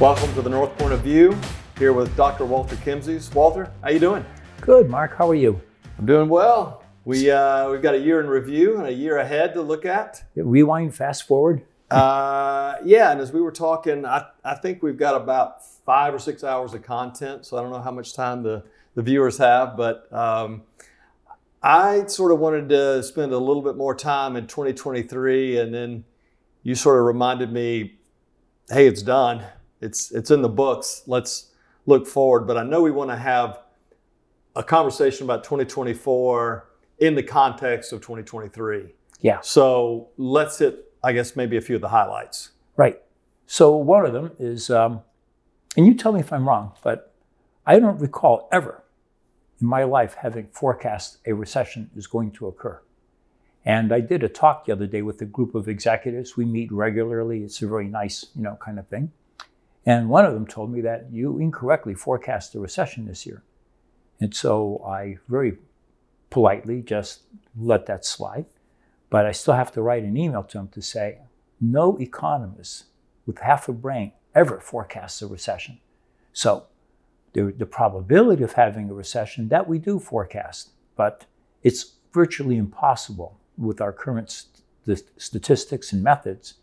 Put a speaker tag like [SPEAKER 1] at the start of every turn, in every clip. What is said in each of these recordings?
[SPEAKER 1] Welcome to the North Point of View. Here with Dr. Walter Kemmsies. Walter, how you doing?
[SPEAKER 2] Good, Mark. How are you?
[SPEAKER 1] I'm doing well. We uh, we've got a year in review and a year ahead to look at.
[SPEAKER 2] Rewind, fast forward.
[SPEAKER 1] Uh, yeah, and as we were talking, I, I think we've got about five or six hours of content. So I don't know how much time the the viewers have, but um, I sort of wanted to spend a little bit more time in 2023, and then you sort of reminded me, hey, it's done. It's it's in the books. Let's look forward. But I know we want to have a conversation about 2024 in the context of 2023.
[SPEAKER 2] Yeah.
[SPEAKER 1] So let's hit, I guess, maybe a few of the highlights.
[SPEAKER 2] Right. So one of them is, um, and you tell me if I'm wrong, but I don't recall ever in my life having forecast a recession is going to occur. And I did a talk the other day with a group of executives. We meet regularly. It's a very nice, you know, kind of thing. And one of them told me that you incorrectly forecast a recession this year. And so I very politely just let that slide. But I still have to write an email to him to say, no economist with half a brain ever forecasts a recession. So the, the probability of having a recession, that we do forecast, but it's virtually impossible with our current st- statistics and methods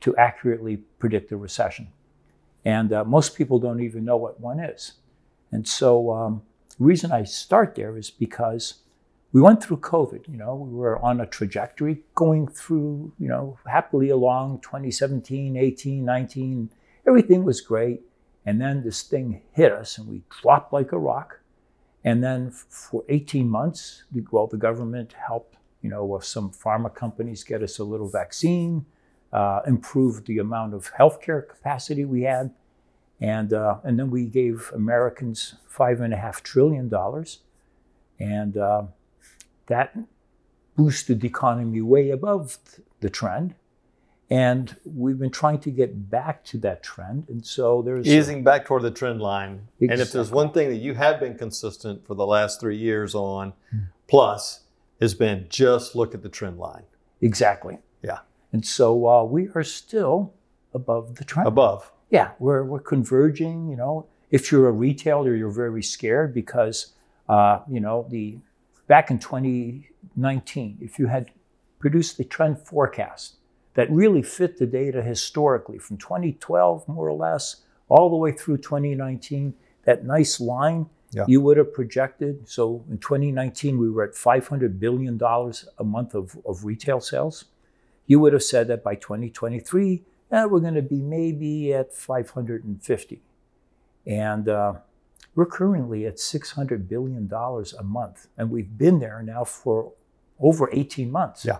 [SPEAKER 2] to accurately predict a recession. And uh, most people don't even know what one is. And so um, the reason I start there is because we went through COVID, you know, we were on a trajectory going through, you know, happily along 2017, 18, 19, everything was great. And then this thing hit us and we dropped like a rock. And then for 18 months, well, the government helped, you know, some pharma companies get us a little vaccine, uh, improved the amount of healthcare capacity we had. And, uh, and then we gave Americans five and a half trillion dollars. And uh, that boosted the economy way above the trend. And we've been trying to get back to that trend. And so there's
[SPEAKER 1] easing back toward the trend line.
[SPEAKER 2] Exactly.
[SPEAKER 1] And if there's one thing that you have been consistent for the last three years on, plus, has been just look at the trend line.
[SPEAKER 2] Exactly.
[SPEAKER 1] Yeah.
[SPEAKER 2] And so uh, we are still above the trend.
[SPEAKER 1] Above.
[SPEAKER 2] Yeah, we're, we're converging. You know, if you're a retailer, you're very scared because, uh, you know, the back in 2019, if you had produced the trend forecast that really fit the data historically from 2012, more or less, all the way through 2019, that nice line
[SPEAKER 1] Yeah.
[SPEAKER 2] you would have projected. So in 2019, we were at $500 billion a month of, of retail sales. You would have said that by 2023, eh, we're going to be maybe at 550. And uh, we're currently at $600 billion a month. And we've been there now for over 18 months.
[SPEAKER 1] Yeah.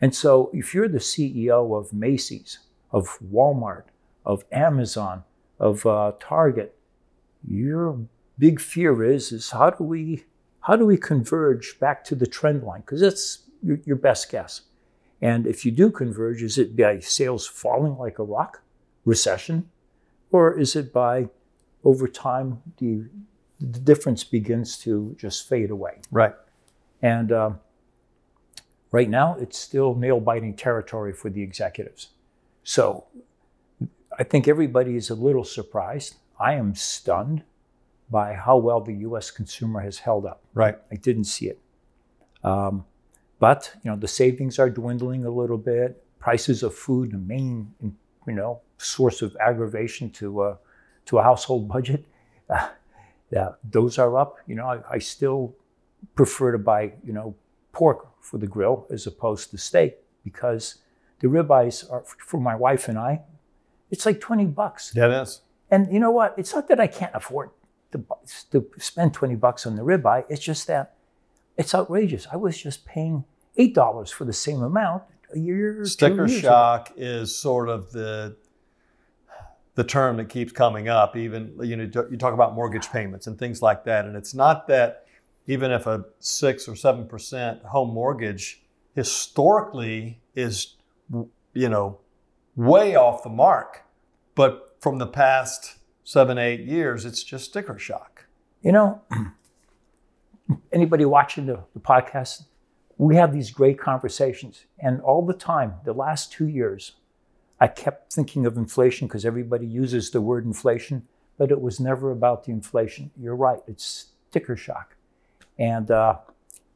[SPEAKER 2] And so if you're the CEO of Macy's, of Walmart, of Amazon, of uh, Target, your big fear is, is how do we how do we converge back to the trend line? Because that's your, your best guess. And if you do converge, is it by sales falling like a rock, recession, or is it by over time the, the difference begins to just fade away?
[SPEAKER 1] Right.
[SPEAKER 2] And um, right now, it's still nail biting territory for the executives. So I think everybody is a little surprised. I am stunned by how well the US consumer has held up.
[SPEAKER 1] Right.
[SPEAKER 2] I didn't see it. Um, but you know the savings are dwindling a little bit. Prices of food, the main you know source of aggravation to uh, to a household budget, uh, yeah, those are up. You know, I, I still prefer to buy you know pork for the grill as opposed to steak because the ribeyes are for my wife and I. It's like twenty bucks.
[SPEAKER 1] Yeah, it is.
[SPEAKER 2] And you know what? It's not that I can't afford to, to spend 20 bucks on the ribeye. It's just that it's outrageous. I was just paying $8 for the same amount a year
[SPEAKER 1] Sticker
[SPEAKER 2] years ago.
[SPEAKER 1] shock is sort of the the term that keeps coming up. Even you know you talk about mortgage payments and things like that, and it's not that even if a six or seven percent home mortgage historically is you know way off the mark, but from the past seven eight years, it's just sticker shock.
[SPEAKER 2] You know, anybody watching the, the podcast, we have these great conversations. And all the time, the last two years, I kept thinking of inflation because everybody uses the word inflation, but it was never about the inflation. You're right, it's sticker shock. And uh,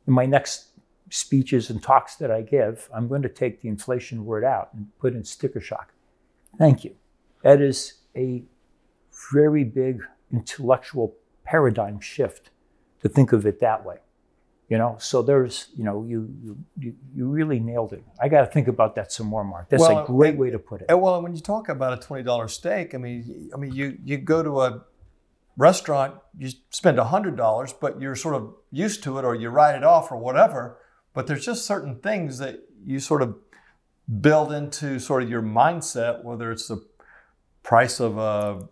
[SPEAKER 2] in my next speeches and talks that I give, I'm going to take the inflation word out and put in sticker shock. Thank you. That is a very big intellectual paradigm shift to think of it that way. You know, so there's, you know, you you you really nailed it. I got to think about that some more, Mark. That's
[SPEAKER 1] Well,
[SPEAKER 2] a great
[SPEAKER 1] and-
[SPEAKER 2] way to put it.
[SPEAKER 1] And well, when you talk about a twenty dollar steak, I mean, I mean, you you go to a restaurant, you spend hundred dollars, but you're sort of used to it, or you write it off, or whatever. But there's just certain things that you sort of build into sort of your mindset, whether it's the price of a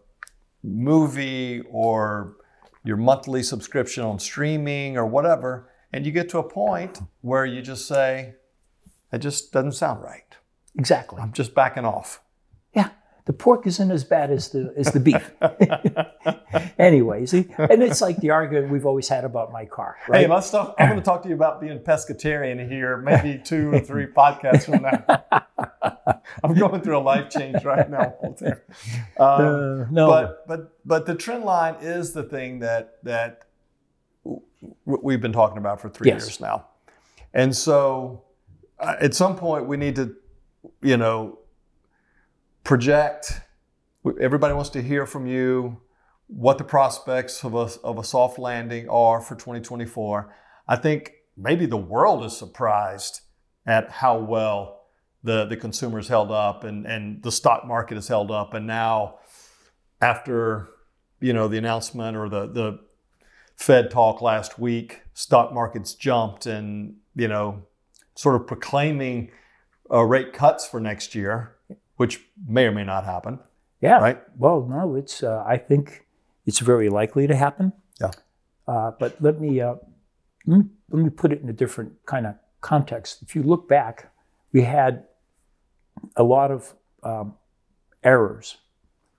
[SPEAKER 1] movie or your monthly subscription on streaming or whatever, and you get to a point where you just say, "It just doesn't sound right."
[SPEAKER 2] Exactly.
[SPEAKER 1] I'm just backing off.
[SPEAKER 2] Yeah, the pork isn't as bad as the as the beef. Anyways, and it's like the argument we've always had about my car, right?
[SPEAKER 1] Hey, let's talk. I'm going to talk to you about being pescatarian here, maybe two or three podcasts from now. I'm going through a life change right now, Walter. Um,
[SPEAKER 2] Uh, no,
[SPEAKER 1] but but but the trend line is the thing that that we've been talking about for three
[SPEAKER 2] Yes.
[SPEAKER 1] years now, and so uh, at some point we need to, you know, project. Everybody wants to hear from you what the prospects of a of a soft landing are for 2024. I think maybe the world is surprised at how well the the consumers held up and and the stock market has held up and now after you know the announcement or the the Fed talk last week, stock markets jumped and you know sort of proclaiming uh, rate cuts for next year, which may or may not happen.
[SPEAKER 2] yeah,
[SPEAKER 1] right?
[SPEAKER 2] Well, no, it's. Uh, I think it's very likely to happen.
[SPEAKER 1] Yeah.
[SPEAKER 2] Uh, but let me, uh, let me let me put it in a different kind of context. If you look back, we had a lot of um, errors,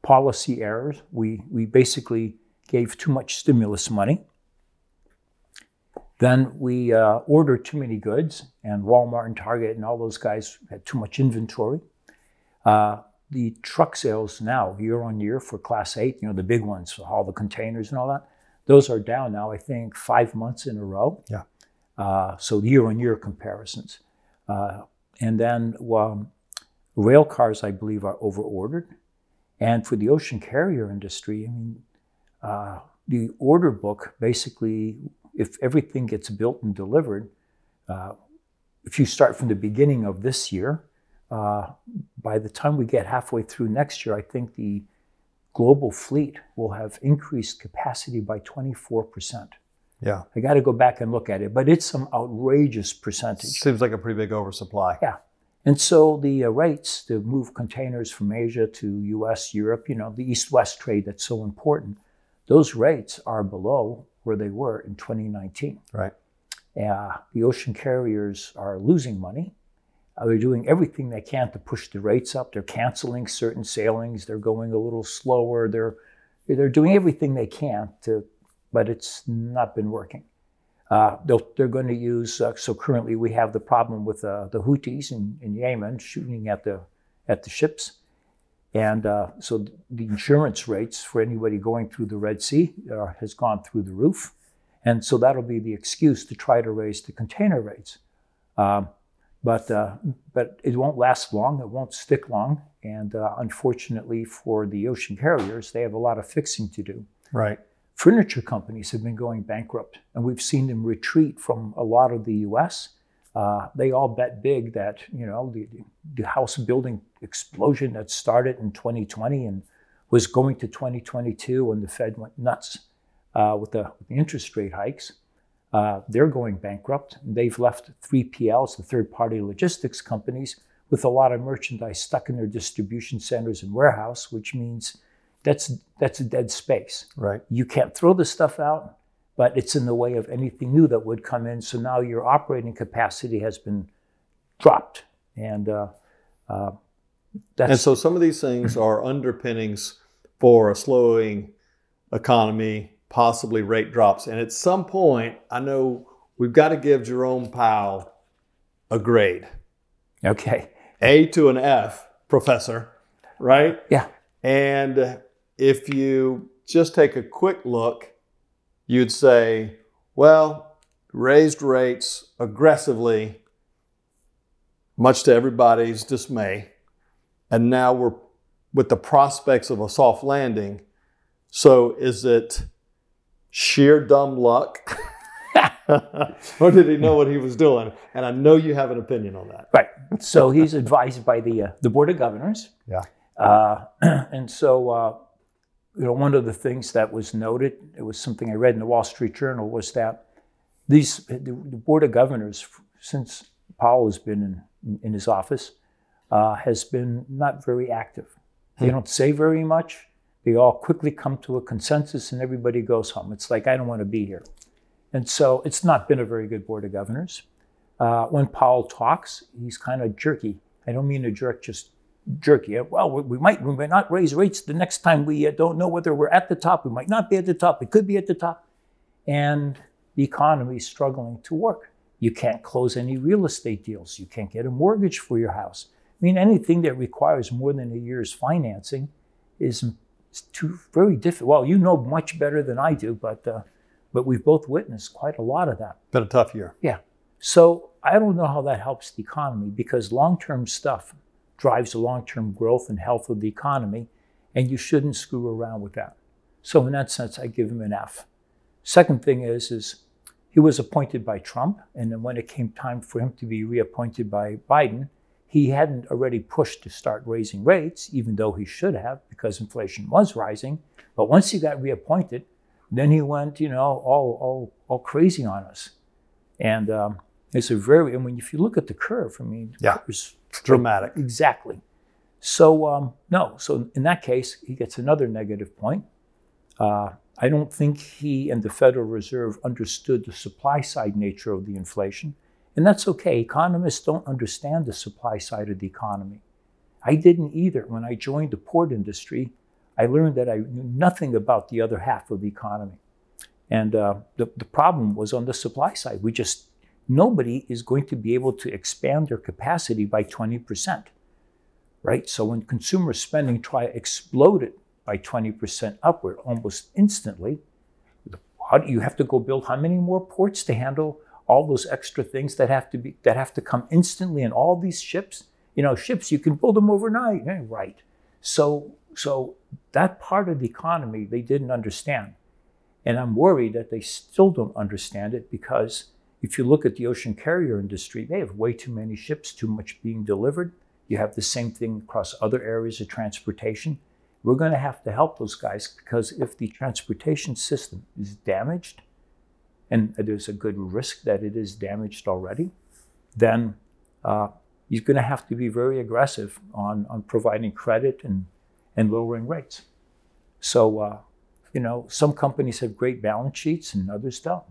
[SPEAKER 2] policy errors. We we basically gave too much stimulus money. Then we uh, ordered too many goods, and Walmart and Target and all those guys had too much inventory. Uh, the truck sales now, year on year for Class 8, you know, the big ones, for all the containers and all that, those are down now, I think, five months in a row.
[SPEAKER 1] Yeah.
[SPEAKER 2] Uh, so year on year comparisons. Uh, and then um, rail cars, I believe, are overordered. And for the ocean carrier industry, I mean, uh, the order book basically, if everything gets built and delivered, uh, if you start from the beginning of this year, uh, by the time we get halfway through next year, I think the global fleet will have increased capacity by 24%.
[SPEAKER 1] Yeah,
[SPEAKER 2] I got to go back and look at it, but it's some outrageous percentage.
[SPEAKER 1] seems like a pretty big oversupply.
[SPEAKER 2] Yeah. And so the uh, rates to move containers from Asia to US, Europe, you know, the east west trade that's so important, those rates are below where they were in 2019.
[SPEAKER 1] Right.
[SPEAKER 2] Uh, the ocean carriers are losing money. Uh, they're doing everything they can to push the rates up. They're canceling certain sailings. They're going a little slower. They're they're doing everything they can to, but it's not been working. Uh, they'll, they're going to use. Uh, so currently, we have the problem with uh, the Houthis in, in Yemen shooting at the at the ships, and uh, so the insurance rates for anybody going through the Red Sea uh, has gone through the roof, and so that'll be the excuse to try to raise the container rates. Um, but uh, but it won't last long. It won't stick long, and unfortunately for the ocean carriers, they have a lot of fixing to do
[SPEAKER 1] Right.
[SPEAKER 2] Furniture companies have been going bankrupt, and we've seen them retreat from a lot of the U.S. Uh, they all bet big that you know the, the house building explosion that started in 2020 and was going to 2022 when the Fed went nuts uh, with, the, with the interest rate hikes. Uh, they're going bankrupt. They've left 3PLs, the third-party logistics companies, with a lot of merchandise stuck in their distribution centers and warehouse, which means that's that's a dead space
[SPEAKER 1] Right.
[SPEAKER 2] you can't throw the stuff out, but it's in the way of anything new that would come in. So now your operating capacity has been dropped, and uh, uh, that's
[SPEAKER 1] And so some of these things are underpinnings for a slowing economy, possibly rate drops. And at some point, I know we've got to give Jerome Powell a grade,
[SPEAKER 2] okay.
[SPEAKER 1] A to an F, professor, right?
[SPEAKER 2] Yeah.
[SPEAKER 1] And if you just take a quick look, you'd say, well, raised rates aggressively, much to everybody's dismay. And now we're with the prospects of a soft landing. So is it sheer dumb luck? or did he know what he was doing? And I know you have an opinion on that.
[SPEAKER 2] Right. So he's advised by the uh, the board of governors.
[SPEAKER 1] Yeah.
[SPEAKER 2] Uh, and so, uh, you know, one of the things that was noted, it was something I read in the Wall Street Journal, was that these the, board of governors, since Powell has been in, in his office, uh, has been not very active. They don't say very much. They all quickly come to a consensus, and everybody goes home. It's like I don't want to be here. And so it's not been a very good board of governors. Uh, when Powell talks, he's kind of jerky. I don't mean a jerk, just jerky. Well, we might, we might not raise rates the next time. We uh, don't know whether we're at the top. We might not be at the top. We could be at the top. And the economy is struggling to work. You can't close any real estate deals. You can't get a mortgage for your house. I mean, anything that requires more than a year's financing is too very difficult. Well, you know much better than I do, but uh, but we've both witnessed quite a lot of that.
[SPEAKER 1] Been a tough year.
[SPEAKER 2] Yeah. So I don't know how that helps the economy because long-term stuff drives the long-term growth and health of the economy, and you shouldn't screw around with that. So in that sense, I give him an F. Second thing is, is he was appointed by Trump, and then when it came time for him to be reappointed by Biden, he hadn't already pushed to start raising rates, even though he should have, because inflation was rising. But once he got reappointed, then he went, you know, all all all crazy on us. And um, it's a very, I mean, if you look at the curve, I mean,
[SPEAKER 1] Yeah.
[SPEAKER 2] it's
[SPEAKER 1] Dramatic.
[SPEAKER 2] Exactly. So um, no. So in that case, he gets another negative point. Uh, I don't think he and the Federal Reserve understood the supply side nature of the inflation, and that's okay. Economists don't understand the supply side of the economy. I didn't either. When I joined the port industry, I learned that I knew nothing about the other half of the economy. And uh, the, the problem was on the supply side. We just, nobody is going to be able to expand their capacity by 20%, right? So when consumer spending try exploded by 20% upward almost instantly, do you have to go build how many more ports to handle all those extra things that have to be that have to come instantly in all these ships? You know, ships you can build them overnight, eh, right? So so that part of the economy they didn't understand. And I'm worried that they still don't understand it because if you look at the ocean carrier industry, they have way too many ships, too much being delivered. You have the same thing across other areas of transportation. We're going to have to help those guys because if the transportation system is damaged, and there's a good risk that it is damaged already, then uh, you're going to have to be very aggressive on, on providing credit and, and lowering rates. So, uh, you know, some companies have great balance sheets and others don't.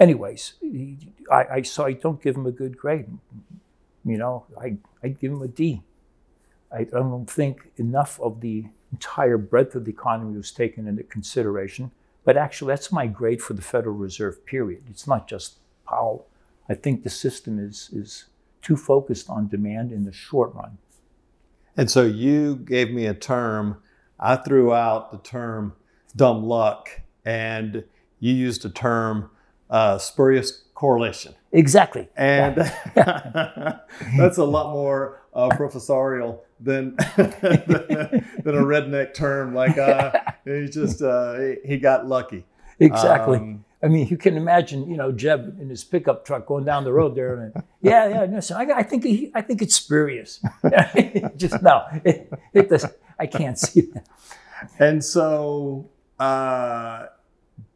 [SPEAKER 2] Anyways, I, I so I don't give him a good grade. You know, I I give them a D. I don't think enough of the entire breadth of the economy was taken into consideration. But actually, that's my grade for the Federal Reserve. Period. It's not just Powell. I think the system is is too focused on demand in the short run.
[SPEAKER 1] And so you gave me a term. I threw out the term dumb luck, and you used a term uh, spurious correlation.
[SPEAKER 2] Exactly.
[SPEAKER 1] And that's a lot more uh, professorial than, than a redneck term like uh, he just uh, he, he got lucky.
[SPEAKER 2] Exactly.
[SPEAKER 1] Um,
[SPEAKER 2] I mean, you can imagine, you know, Jeb in his pickup truck going down the road there, and yeah, yeah. No, so I, I think he, I think it's spurious. Just no, it, it does. I can't see that.
[SPEAKER 1] And so, uh,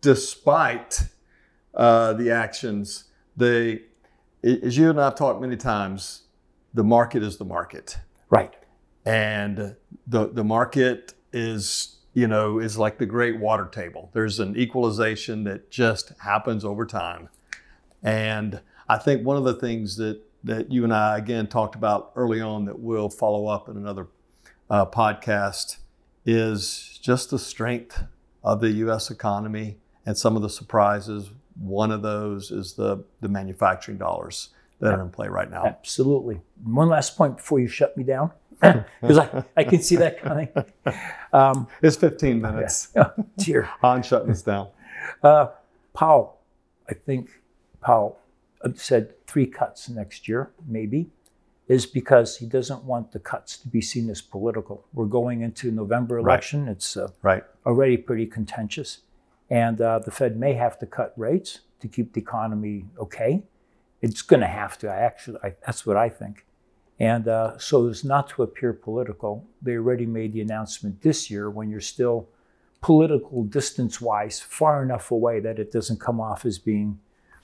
[SPEAKER 1] despite uh, the actions, the as you and I've talked many times, the market is the market,
[SPEAKER 2] Right.
[SPEAKER 1] and the the market is you know is like the great water table. There's an equalization that just happens over time, and I think one of the things that that you and I again talked about early on that we'll follow up in another uh, podcast is just the strength of the U.S. economy and some of the surprises. One of those is the the manufacturing dollars that are in play right now.
[SPEAKER 2] Absolutely. One last point before you shut me down. Because I, I can see that coming. Um,
[SPEAKER 1] It's 15 minutes.
[SPEAKER 2] oh, dear.
[SPEAKER 1] On shutting us down.
[SPEAKER 2] Uh, Powell, I think Powell uh, said three cuts next year, maybe, is because he doesn't want the cuts to be seen as political. We're going into November election. It's uh,
[SPEAKER 1] Right.
[SPEAKER 2] already pretty contentious. And uh, the Fed may have to cut rates to keep the economy okay. It's going to have to. I actually, I, that's what I think. And uh, so, as not to appear political, they already made the announcement this year when you're still political distance wise far enough away that it doesn't come off as being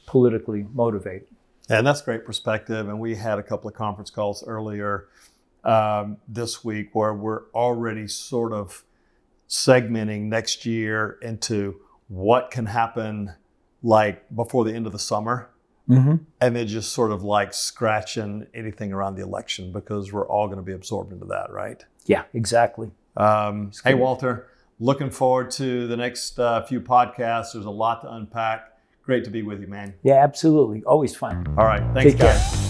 [SPEAKER 2] politically motivated.
[SPEAKER 1] And that's great perspective. And we had a couple of conference calls earlier um, this week where we're already sort of segmenting next year into what can happen like before the end of the summer.
[SPEAKER 2] Mm-hmm.
[SPEAKER 1] And then just sort of like scratching anything around the election because we're all going to be absorbed into that, right?
[SPEAKER 2] Yeah, exactly.
[SPEAKER 1] Um, hey. Walter, looking forward to the next uh, few podcasts. There's a lot to unpack. Great to be with you, man.
[SPEAKER 2] Yeah, absolutely. Always fun.
[SPEAKER 1] All right. Thanks,
[SPEAKER 2] Take care.
[SPEAKER 1] guys.